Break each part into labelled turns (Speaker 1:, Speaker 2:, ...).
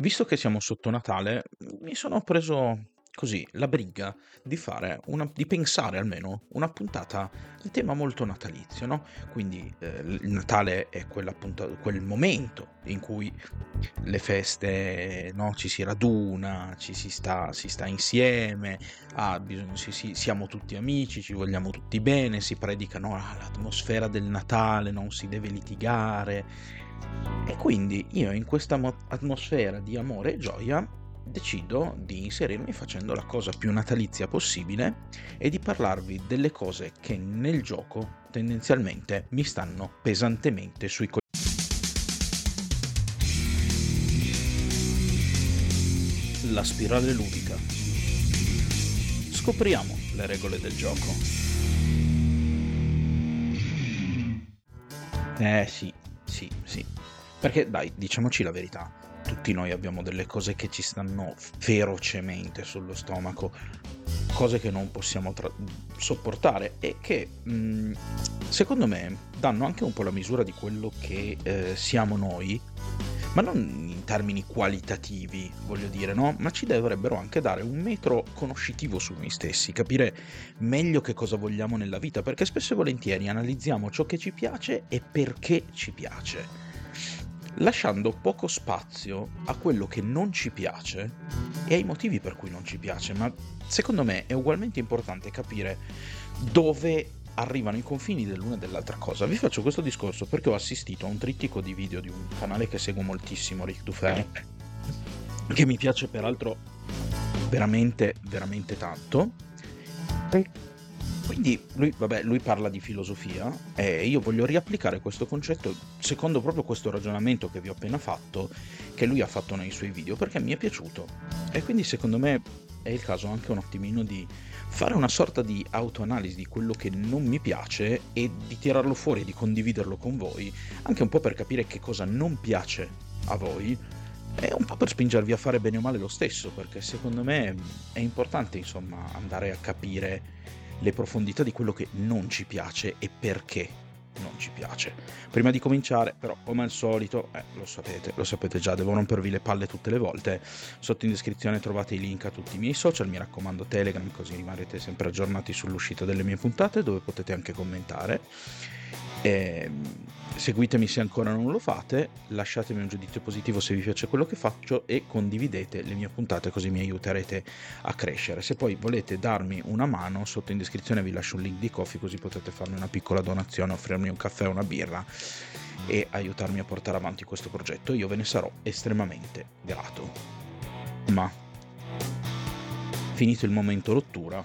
Speaker 1: visto che siamo sotto Natale, mi sono preso così la briga di fare una, di pensare almeno una puntata di tema molto natalizio, no? Quindi eh, il Natale è quel momento in cui le feste no? ci si raduna, ci si sta, si sta insieme, ah, bisogna, si, si, siamo tutti amici, ci vogliamo tutti bene, si predica no? L'atmosfera del Natale, non si deve litigare. E quindi io in questa atmosfera di amore e gioia decido di inserirmi facendo la cosa più natalizia possibile e di parlarvi delle cose che nel gioco tendenzialmente mi stanno pesantemente sui coglioni. La spirale ludica. Scopriamo le regole del gioco. Eh sì, sì, sì. Perché dai, diciamoci la verità tutti noi abbiamo delle cose che ci stanno ferocemente sullo stomaco, cose che non possiamo tra- sopportare e che mh, mm, secondo me danno anche un po' la misura di quello che eh, siamo noi, ma non termini qualitativi, voglio dire, no? Ma ci dovrebbero anche dare un metro conoscitivo su noi stessi, capire meglio che cosa vogliamo nella vita, perché spesso e volentieri analizziamo ciò che ci piace e perché ci piace lasciando poco spazio a quello che non ci piace e ai motivi per cui non ci piace, ma secondo me è ugualmente importante capire dove arrivano i confini dell'una e dell'altra cosa. Vi faccio questo discorso perché ho assistito a un trittico di video di un canale che seguo moltissimo, Rick Dufer, che mi piace peraltro veramente, veramente tanto quindi lui, vabbè, lui parla di filosofia e io voglio riapplicare questo concetto secondo proprio questo ragionamento che vi ho appena fatto, che lui ha fatto nei suoi video, perché mi è piaciuto. E quindi secondo me è il caso anche un attimino di fare una sorta di autoanalisi di quello che non mi piace e di tirarlo fuori, di condividerlo con voi, anche un po' per capire che cosa non piace a voi e un po' per spingervi a fare bene o male lo stesso, perché secondo me è importante insomma andare a capire le profondità di quello che non ci piace e perché non ci piace. Prima di cominciare, però, come al solito, eh, lo sapete, lo sapete già, devo rompervi le palle tutte le volte. Sotto in descrizione trovate i link a tutti i miei social, mi raccomando Telegram, così rimarrete sempre aggiornati sull'uscita delle mie puntate, dove potete anche commentare. E seguitemi se ancora non lo fate, lasciatemi un giudizio positivo se vi piace quello che faccio e condividete le mie puntate così mi aiuterete a crescere. Se poi volete darmi una mano, sotto in descrizione vi lascio un link di coffee così potete farmi una piccola donazione, offrirmi un caffè o una birra e aiutarmi a portare avanti questo progetto. Io ve ne sarò estremamente grato. Ma finito il momento rottura,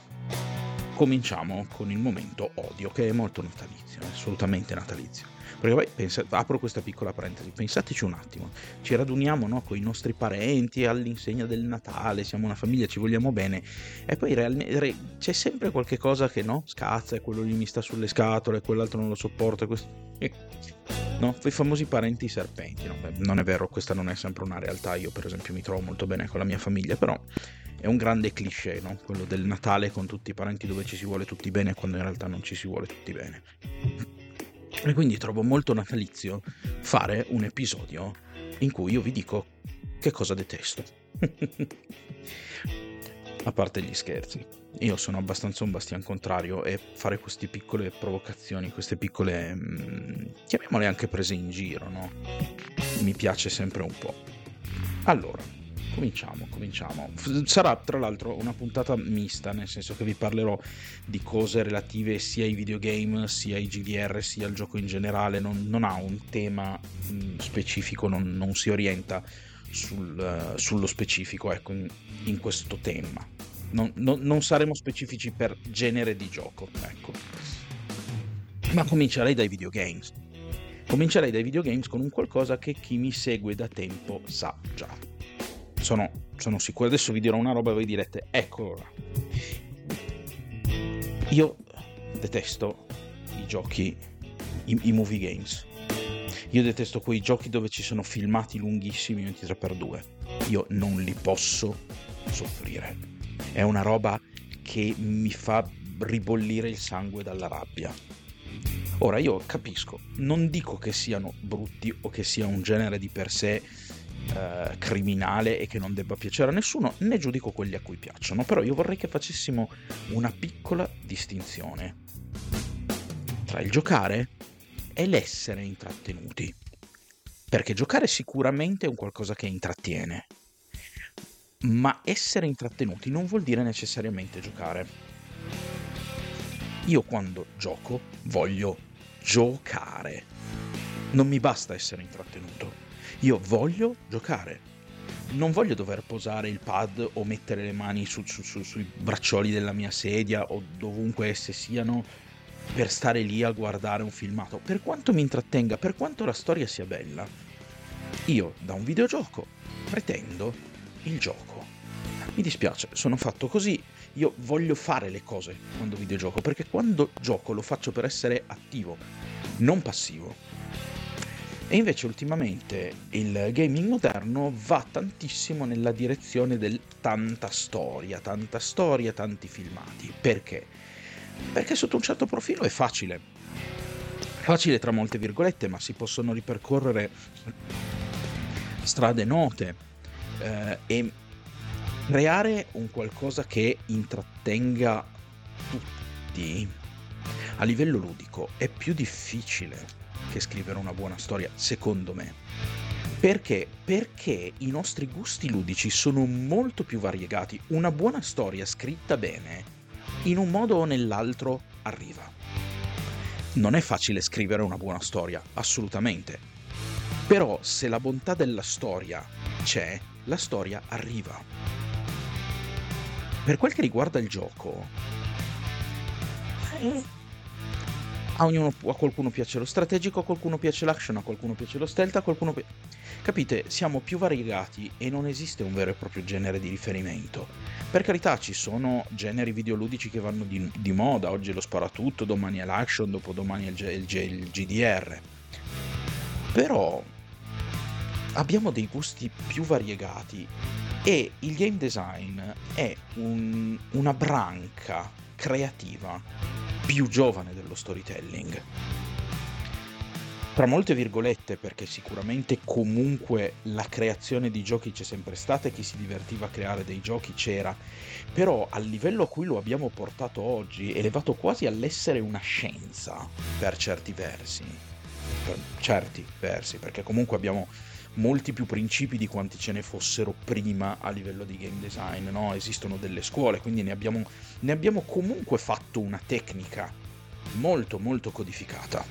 Speaker 1: cominciamo con il momento odio che è molto natalizio, assolutamente natalizio. Perché poi pensa, apro questa piccola parentesi, pensateci un attimo, ci raduniamo no, con i nostri parenti all'insegna del Natale, siamo una famiglia, ci vogliamo bene, e poi realmente c'è sempre qualche cosa che no, scazza, e quello lì mi sta sulle scatole, quell'altro non lo sopporta, questo... no, i famosi parenti serpenti, no? Beh, non è vero, questa non è sempre una realtà, io per esempio mi trovo molto bene con la mia famiglia, però è un grande cliché, no? quello del Natale con tutti i parenti dove ci si vuole tutti bene quando in realtà non ci si vuole tutti bene. E quindi trovo molto natalizio fare un episodio in cui io vi dico che cosa detesto. A parte gli scherzi, io sono abbastanza un bastian contrario e fare queste piccole provocazioni, queste piccole, mm, chiamiamole anche prese in giro, no? Mi piace sempre un po'. Allora, Cominciamo, cominciamo. Sarà tra l'altro una puntata mista, nel senso che vi parlerò di cose relative sia ai videogame, sia ai GDR, sia al gioco in generale. Non, non ha un tema mh, specifico, non, non, si orienta sul, uh, sullo specifico ecco, in, in questo tema. Non, non, saremo specifici per genere di gioco, ecco. Ma comincerei dai videogames. Comincerei dai videogames con un qualcosa che chi mi segue da tempo sa già sono, sono sicuro. Adesso vi dirò una roba e voi direte, eccolo. Io detesto i giochi, i, i movie games. Io detesto quei giochi dove ci sono filmati lunghissimi 23x2. Io non li posso soffrire. È una roba che mi fa ribollire il sangue dalla rabbia. Ora io capisco, non dico che siano brutti o che sia un genere di per sé eh, criminale e che non debba piacere a nessuno, né giudico quelli a cui piacciono, però io vorrei che facessimo una piccola distinzione tra il giocare e l'essere intrattenuti. Perché giocare sicuramente è un qualcosa che intrattiene, ma essere intrattenuti non vuol dire necessariamente giocare. Io quando gioco voglio giocare. Non mi basta essere intrattenuto. Io voglio giocare. Non voglio dover posare il pad o mettere le mani su, su, su, sui braccioli della mia sedia o dovunque esse siano per stare lì a guardare un filmato. Per quanto mi intrattenga, per quanto la storia sia bella, io da un videogioco pretendo il gioco. Mi dispiace, sono fatto così, io voglio fare le cose quando videogioco, perché quando gioco lo faccio per essere attivo, non passivo. E invece ultimamente il gaming moderno va tantissimo nella direzione del tanta storia, tanta storia, tanti filmati. Perché? Perché sotto un certo profilo è facile. Facile tra molte virgolette, ma si possono ripercorrere strade note eh, e creare un qualcosa che intrattenga tutti a livello ludico è più difficile che scrivere una buona storia, secondo me. Perché? Perché i nostri gusti ludici sono molto più variegati. Una buona storia scritta bene, in un modo o nell'altro, arriva. Non è facile scrivere una buona storia, assolutamente. Però se la bontà della storia c'è, la storia arriva. Per quel che riguarda il gioco, eh, a, ognuno, a qualcuno piace lo strategico, a qualcuno piace l'action, a qualcuno piace lo stealth, a qualcuno piace... Capite, siamo più variegati e non esiste un vero e proprio genere di riferimento. Per carità, ci sono generi videoludici che vanno di, di moda, oggi è lo sparatutto, domani è l'action, dopodomani è il, il, il GDR. Però abbiamo dei gusti più variegati e il game design è un, una branca creativa più giovane dello storytelling. Tra molte virgolette, perché sicuramente comunque la creazione di giochi c'è sempre stata e chi si divertiva a creare dei giochi c'era, però al livello a cui lo abbiamo portato oggi, elevato quasi all'essere una scienza per certi versi, per certi versi, perché comunque abbiamo molti più principi di quanti ce ne fossero prima a livello di game design, no? Esistono delle scuole, quindi ne abbiamo, ne abbiamo comunque fatto una tecnica molto molto codificata.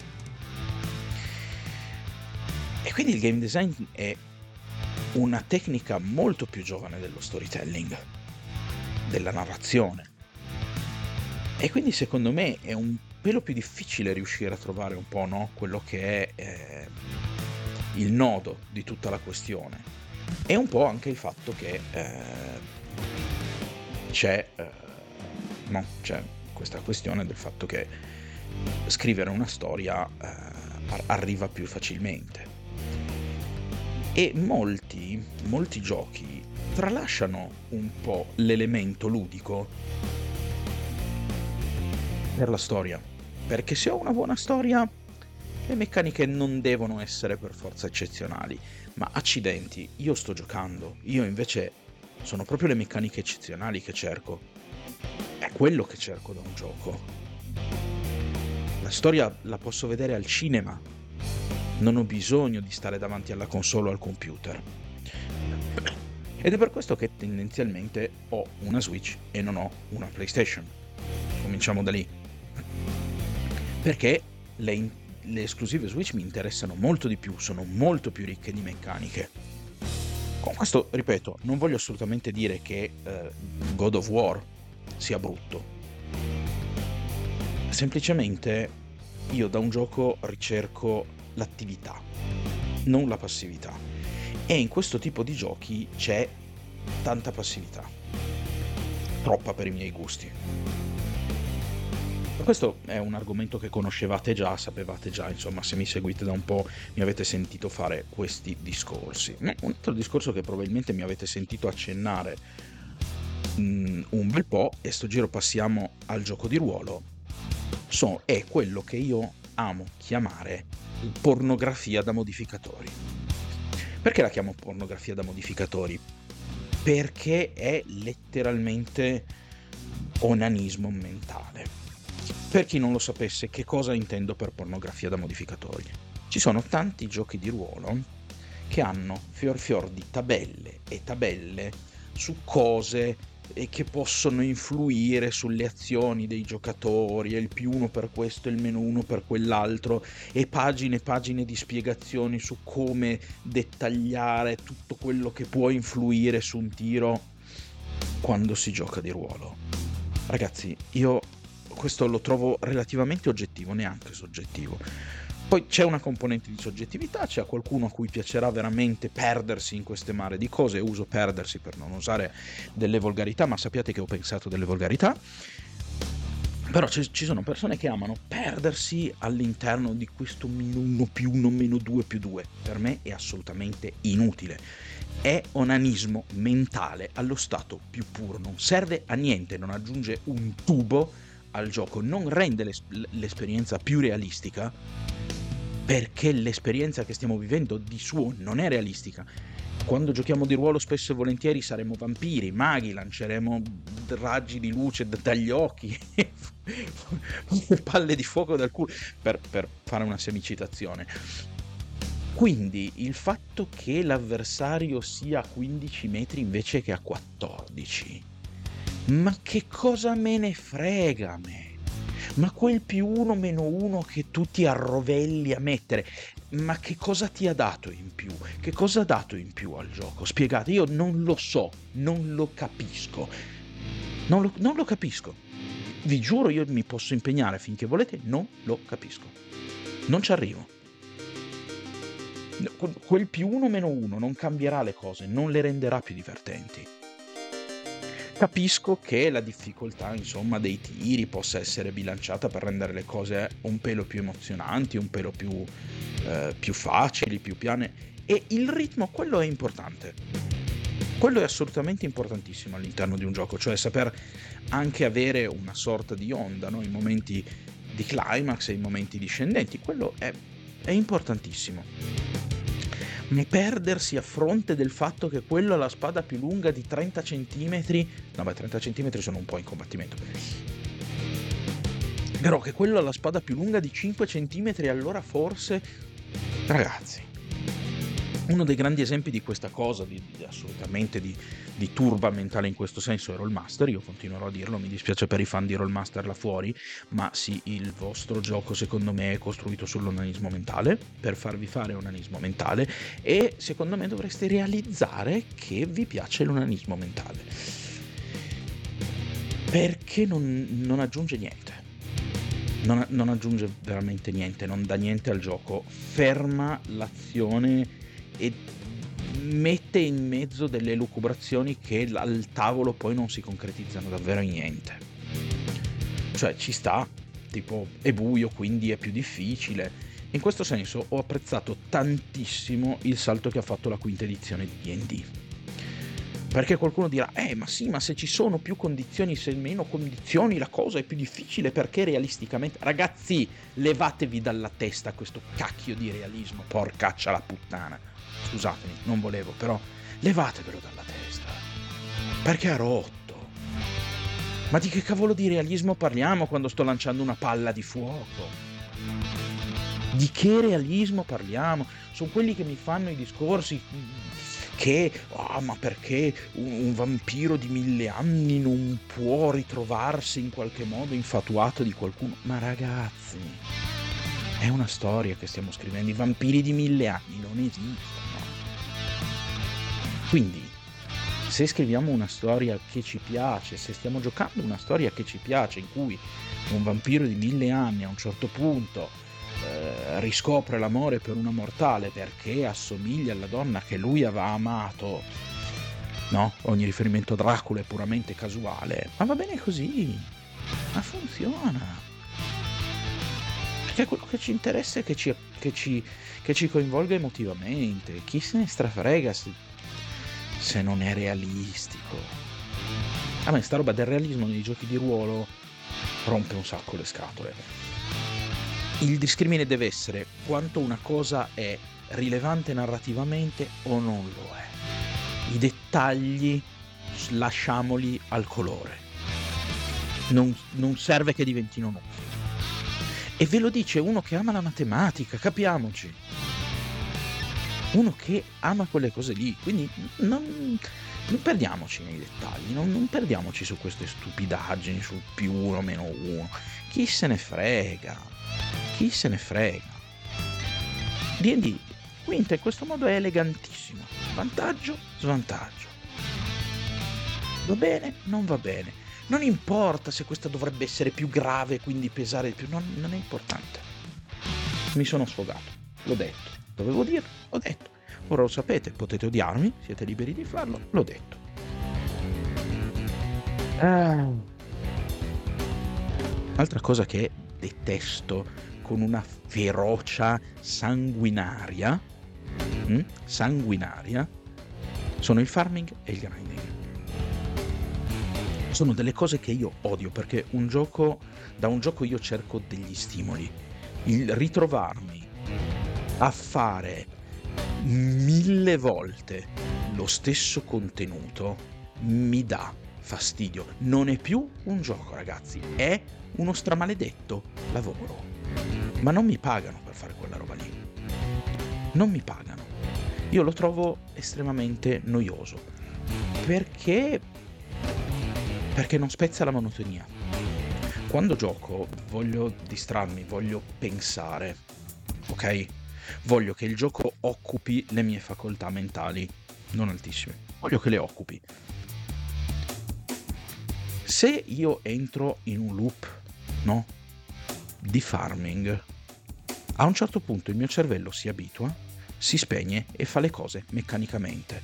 Speaker 1: E quindi il game design è una tecnica molto più giovane dello storytelling, della narrazione. E quindi secondo me è un pelo più difficile riuscire a trovare un po' no? quello che è eh, il nodo di tutta la questione. E un po' anche il fatto che eh, c'è, eh, no, c'è questa questione del fatto che scrivere una storia eh, arriva più facilmente. E molti, molti giochi tralasciano un po' l'elemento ludico per la storia. Perché se ho una buona storia le meccaniche non devono essere per forza eccezionali, ma accidenti, io sto giocando, io invece sono proprio le meccaniche eccezionali che cerco. È quello che cerco da un gioco. La storia la posso vedere al cinema. Non ho bisogno di stare davanti alla console o al computer. Ed è per questo che tendenzialmente ho una Switch e non ho una PlayStation. Cominciamo da lì. Perché le le esclusive Switch mi interessano molto di più, sono molto più ricche di meccaniche. Con questo, ripeto, non voglio assolutamente dire che eh, God of War sia brutto. Semplicemente io da un gioco ricerco l'attività, non la passività. E in questo tipo di giochi c'è tanta passività. Troppa per i miei gusti. Questo è un argomento che conoscevate già, sapevate già, insomma, se mi seguite da un po' mi avete sentito fare questi discorsi. Un altro discorso che probabilmente mi avete sentito accennare mm, un bel po', e sto giro passiamo al gioco di ruolo, so, è quello che io amo chiamare pornografia da modificatori. Perché la chiamo pornografia da modificatori? Perché è letteralmente onanismo mentale. Per chi non lo sapesse, che cosa intendo per pornografia da modificatori? Ci sono tanti giochi di ruolo che hanno fior fior di tabelle e tabelle su cose che possono influire sulle azioni dei giocatori, e il più uno per questo e il meno uno per quell'altro, e pagine e pagine di spiegazioni su come dettagliare tutto quello che può influire su un tiro quando si gioca di ruolo. Ragazzi, io questo lo trovo relativamente oggettivo, neanche soggettivo poi c'è una componente di soggettività, c'è qualcuno a cui piacerà veramente perdersi in queste mare di cose, uso perdersi per non usare delle volgarità, ma sappiate che ho pensato delle volgarità. Però ci, ci sono persone che amano perdersi all'interno di questo meno 1 più 1 meno 2 più 2. Per me è assolutamente inutile. È onanismo mentale allo stato più puro, non serve a niente, non aggiunge un tubo al gioco, non rende l'esperienza più realistica perché l'esperienza che stiamo vivendo di suo non è realistica. Quando giochiamo di ruolo spesso e volentieri saremo vampiri, maghi, lanceremo raggi di luce dagli occhi, palle di fuoco dal culo, per, per fare una semicitazione. Quindi il fatto che l'avversario sia a 15 metri invece che a 14, ma che cosa me ne frega a me? ma quel più uno meno uno che tu ti arrovelli a mettere, ma che cosa ti ha dato in più? Che cosa ha dato in più al gioco? Spiegate, io non lo so, non lo capisco. Non lo, non lo capisco. Vi giuro, io mi posso impegnare finché volete, non lo capisco. Non ci arrivo. Quel più uno meno uno non cambierà le cose, non le renderà più divertenti capisco che la difficoltà insomma dei tiri possa essere bilanciata per rendere le cose un pelo più emozionanti, un pelo più, eh, più facili, più piane e il ritmo quello è importante. Quello è assolutamente importantissimo all'interno di un gioco, cioè saper anche avere una sorta di onda, no? i momenti di climax e i momenti discendenti, quello è, è importantissimo perdersi a fronte del fatto che quello ha la spada più lunga di 30 cm. No, beh, 30 cm sono un po' in combattimento. Però che quello ha la spada più lunga di 5 cm, allora forse. Ragazzi, uno dei grandi esempi di questa cosa, di, di, assolutamente di, di, turba mentale in questo senso, è Rollmaster. Io continuerò a dirlo, mi dispiace per i fan di Rollmaster là fuori, ma sì, il vostro gioco secondo me è costruito sull'onanismo mentale, per farvi fare onanismo mentale, e secondo me dovreste realizzare che vi piace l'onanismo mentale. Perché non, non aggiunge niente. Non, non aggiunge veramente niente, non dà niente al gioco, ferma l'azione e mette in mezzo delle lucubrazioni che al tavolo poi non si concretizzano davvero in niente. Cioè ci sta, tipo è buio quindi è più difficile. In questo senso ho apprezzato tantissimo il salto che ha fatto la quinta edizione di DD. Perché qualcuno dirà, eh ma sì, ma se ci sono più condizioni, se meno condizioni la cosa è più difficile perché realisticamente... Ragazzi, levatevi dalla testa questo cacchio di realismo, porcaccia la puttana scusatemi, non volevo, però levatevelo dalla testa. Perché è rotto. Ma di che cavolo di realismo parliamo quando sto lanciando una palla di fuoco? Di che realismo parliamo? Sono quelli che mi fanno i discorsi che, oh, ma perché un, un, vampiro di mille anni non può ritrovarsi in qualche modo infatuato di qualcuno? Ma ragazzi, è una storia che stiamo scrivendo, i vampiri di mille anni non esistono. Quindi, se scriviamo una storia che ci piace, se stiamo giocando una storia che ci piace, in cui un vampiro di mille anni a un certo punto eh, riscopre l'amore per una mortale perché assomiglia alla donna che lui aveva amato, no? Ogni riferimento a Dracula è puramente casuale, ma va bene così, ma funziona. Perché quello che ci interessa è che ci, che ci, che ci coinvolga emotivamente. Chi se ne strafrega se se non è realistico. A me sta roba del realismo nei giochi di ruolo rompe un sacco le scatole. il discrimine deve essere quanto una cosa è rilevante narrativamente o non lo è. I dettagli lasciamoli al colore. Non, non serve che diventino nuovi. E ve lo dice uno che ama la matematica, capiamoci. Uno che ama quelle cose lì. Quindi non, non perdiamoci nei dettagli, non, non, perdiamoci su queste stupidaggini, sul più uno, meno uno. Chi se ne frega? Chi se ne frega? D&D quinta in questo modo è elegantissimo. Vantaggio, svantaggio. Va bene, non va bene. Non importa se questa dovrebbe essere più grave, quindi pesare di più, non, non è importante. Mi sono sfogato, l'ho detto. Dovevo dirlo, l'ho detto. Ora lo sapete, potete odiarmi, siete liberi di farlo, l'ho detto. Ah. Altra cosa che detesto con una ferocia sanguinaria, hm? sanguinaria, sono il farming e il grinding sono delle cose che io odio perché un gioco, da un gioco io cerco degli stimoli. Il ritrovarmi a fare mille volte lo stesso contenuto mi dà fastidio. Non è più un gioco, ragazzi, è uno stramaledetto lavoro. Ma non mi pagano per fare quella roba lì. Non mi pagano. Io lo trovo estremamente noioso. Perché perché non spezza la monotonia. Quando gioco voglio distrarmi, voglio pensare, ok? Voglio che il gioco occupi le mie facoltà mentali, non altissime, voglio che le occupi. Se io entro in un loop, no? Di farming, a un certo punto il mio cervello si abitua, si spegne e fa le cose meccanicamente,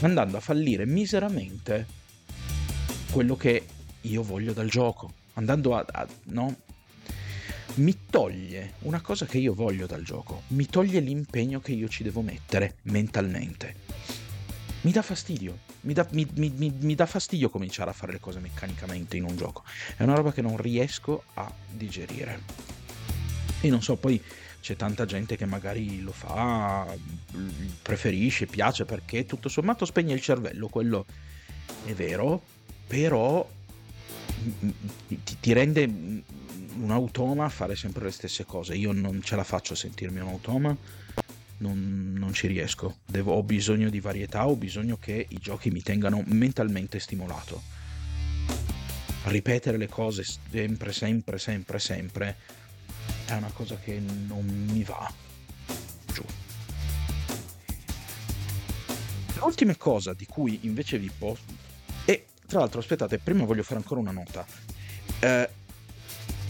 Speaker 1: andando a fallire miseramente quello che io voglio dal gioco, andando a, a no? Mi toglie una cosa che io voglio dal gioco, mi toglie l'impegno che io ci devo mettere mentalmente. Mi dà fastidio, mi dà, mi, mi, mi dà fastidio cominciare a fare le cose meccanicamente in un gioco. È una roba che non riesco a digerire. E non so, poi c'è tanta gente che magari lo fa, preferisce, piace perché tutto sommato spegne il cervello, quello è vero, però ti, ti rende un automa a fare sempre le stesse cose. Io non ce la faccio a sentirmi un automa, non, non ci riesco. Devo, ho bisogno di varietà, ho bisogno che i giochi mi tengano mentalmente stimolato. Ripetere le cose sempre, sempre, sempre, sempre è una cosa che non mi va giù. L'ultima cosa di cui invece vi posso tra l'altro, aspettate, prima voglio fare ancora una nota. Eh,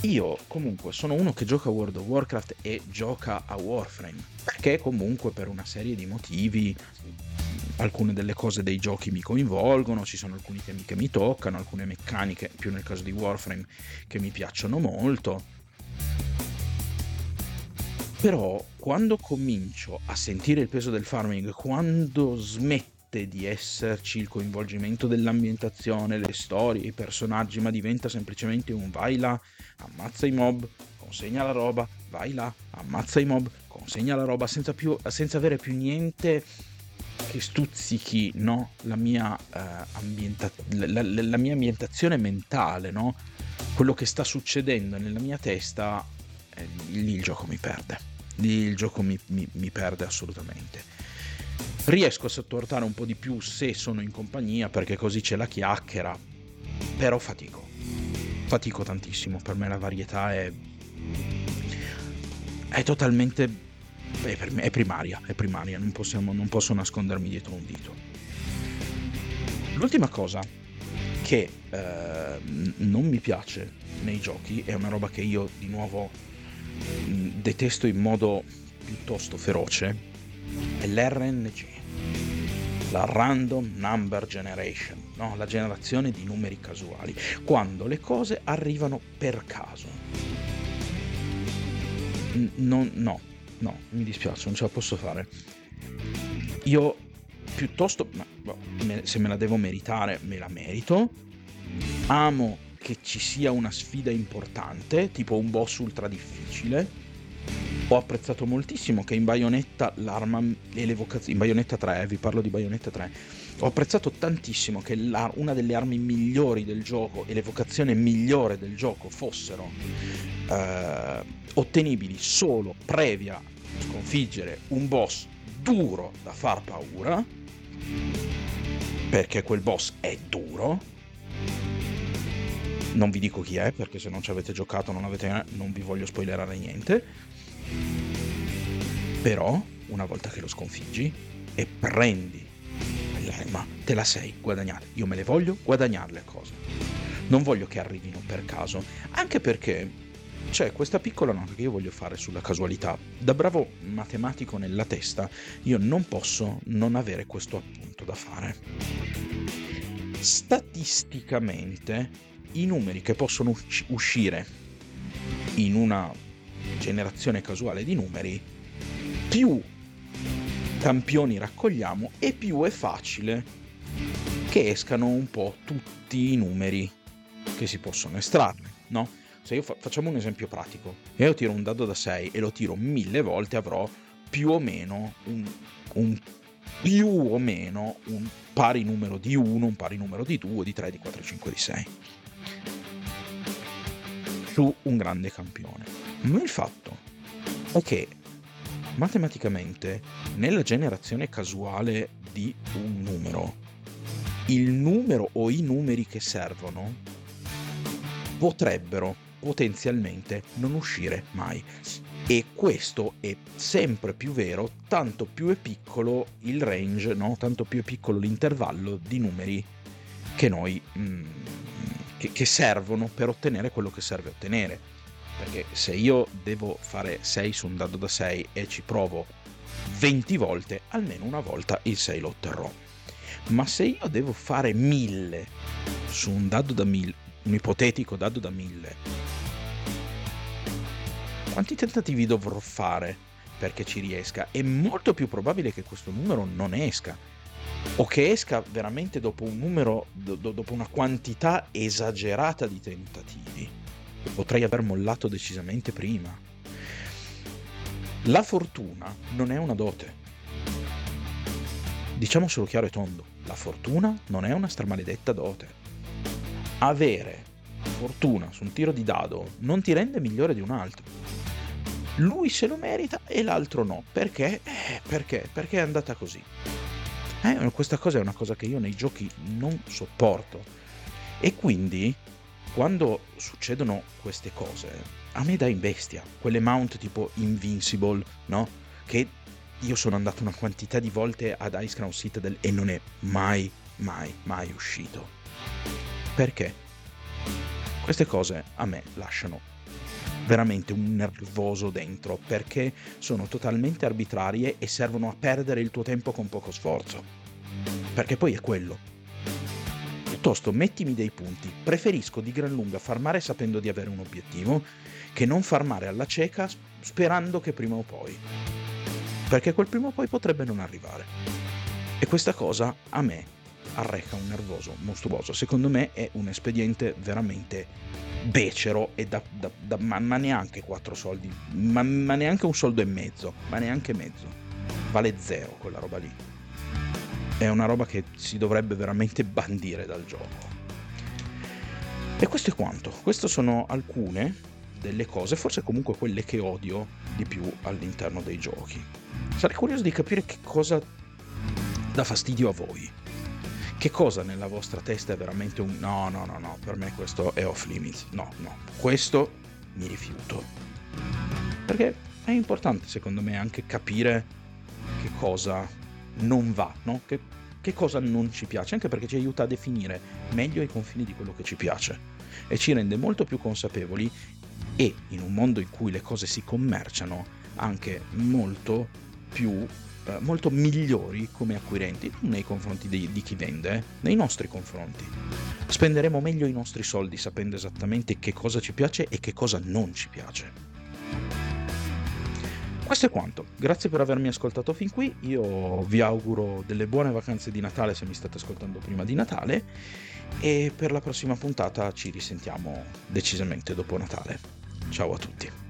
Speaker 1: io comunque sono uno che gioca a World of Warcraft e gioca a Warframe, perché comunque per una serie di motivi alcune delle cose dei giochi mi coinvolgono, ci sono alcuni temi che mi toccano, alcune meccaniche, più nel caso di Warframe, che mi piacciono molto. Però quando comincio a sentire il peso del farming, quando smetto smette di esserci il coinvolgimento dell'ambientazione, le storie, i personaggi, ma diventa semplicemente un vai là, ammazza i mob, consegna la roba, vai là, ammazza i mob, consegna la roba, senza, più, senza avere più niente che stuzzichi no? la, mia, uh, ambienta- la, la, la, mia ambientazione mentale, no? quello che sta succedendo nella mia testa, eh, lì il gioco mi perde. Lì il gioco mi, mi, mi perde assolutamente riesco a sottoportare un po' di più se sono in compagnia perché così c'è la chiacchiera però fatico. Fatico tantissimo per me la varietà è è totalmente me, è primaria è primaria non, possiamo, non posso nascondermi dietro un dito. L'ultima cosa che eh, non mi piace nei giochi è una roba che io di nuovo detesto in modo piuttosto feroce è l'RNG, la Random Number Generation, no? la generazione di numeri casuali, quando le cose arrivano per caso. N- no, no, mi dispiace, non ce la posso fare. Io piuttosto, se me la devo meritare, me la merito. Amo che ci sia una sfida importante, tipo un boss ultra difficile. Ho apprezzato moltissimo che in Bayonetta l'arma e l'evocazione, in Bayonetta 3, eh, vi parlo di Bayonetta 3, ho apprezzato tantissimo che una delle armi migliori del gioco e l'evocazione migliore del gioco fossero eh, ottenibili solo previa sconfiggere un boss duro da far paura, perché quel boss è duro, non vi dico chi è perché se non ci avete giocato non, avete, non vi voglio spoilerare niente. Però una volta che lo sconfiggi e prendi l'arma, te la sei guadagnata. Io me le voglio guadagnare le cose. Non voglio che arrivino per caso, anche perché c'è questa piccola nota che io voglio fare sulla casualità. Da bravo matematico nella testa, io non posso non avere questo appunto da fare. Statisticamente, i numeri che possono uscire in una generazione casuale di numeri, più campioni raccogliamo e più è facile che escano un po' tutti i numeri che si possono estrarre, no? Se io fa- facciamo un esempio pratico, e io tiro un dado da 6 e lo tiro mille volte, avrò più o meno un, un più o meno un pari numero di 1, un pari numero di 2, di 3, di 4, 5, di 6 su un grande campione. Ma il fatto è che matematicamente nella generazione casuale di un numero, il numero o i numeri che servono potrebbero potenzialmente non uscire mai. E questo è sempre più vero, tanto più è piccolo il range, no? tanto più è piccolo l'intervallo di numeri che noi mm, che, che servono per ottenere quello che serve ottenere. Perché se io devo fare 6 su un dado da 6 e ci provo 20 volte, almeno una volta il 6 lo otterrò. Ma se io devo fare 1000 su un dado da 1000, un ipotetico dado da 1000, quanti tentativi dovrò fare perché ci riesca? È molto più probabile che questo numero non esca o che esca veramente dopo un numero, do, dopo una quantità esagerata di tentativi. Potrei aver mollato decisamente prima. La fortuna non è una dote. Diciamo solo chiaro e tondo, la fortuna non è una stramaledetta dote. Avere fortuna su un tiro di dado non ti rende migliore di un altro. Lui se lo merita e l'altro no. Perché? Eh, perché? Perché è andata così. Eh, questa cosa è una cosa che io nei giochi non sopporto. E quindi, quando succedono queste cose, a me dà in bestia. Quelle mount tipo Invincible, no? Che io sono andato una quantità di volte ad Ice Crown Citadel e non è mai, mai, mai uscito. Perché? Queste cose a me lasciano veramente un nervoso dentro perché sono totalmente arbitrarie e servono a perdere il tuo tempo con poco sforzo. Perché poi è quello. Piuttosto mettimi dei punti. Preferisco di gran lunga farmare sapendo di avere un obiettivo che non farmare alla cieca sperando che prima o poi. Perché quel prima o poi potrebbe non arrivare. E questa cosa a me arreca un nervoso mostruoso. Secondo me è un espediente veramente becero e da, da, da ma, ma, neanche 4 soldi, ma, ma, neanche un soldo e mezzo, ma neanche mezzo. Vale zero quella roba lì. È una roba che si dovrebbe veramente bandire dal gioco. E questo è quanto. Queste sono alcune delle cose, forse comunque quelle che odio di più all'interno dei giochi. Sarei curioso di capire che cosa dà fastidio a voi che cosa nella vostra testa è veramente un no, no, no, no, per me questo è off limits. No, no, questo mi rifiuto. Perché è importante secondo me anche capire che cosa non va, no? Che, che cosa non ci piace, anche perché ci aiuta a definire meglio i confini di quello che ci piace e ci rende molto più consapevoli e in un mondo in cui le cose si commerciano anche molto più eh, molto migliori come acquirenti, non nei confronti di, di chi vende, nei nostri confronti. Spenderemo meglio i nostri soldi sapendo esattamente che cosa ci piace e che cosa non ci piace. Questo è quanto, grazie per avermi ascoltato fin qui, io vi auguro delle buone vacanze di Natale se mi state ascoltando prima di Natale e per la prossima puntata ci risentiamo decisamente dopo Natale. Ciao a tutti.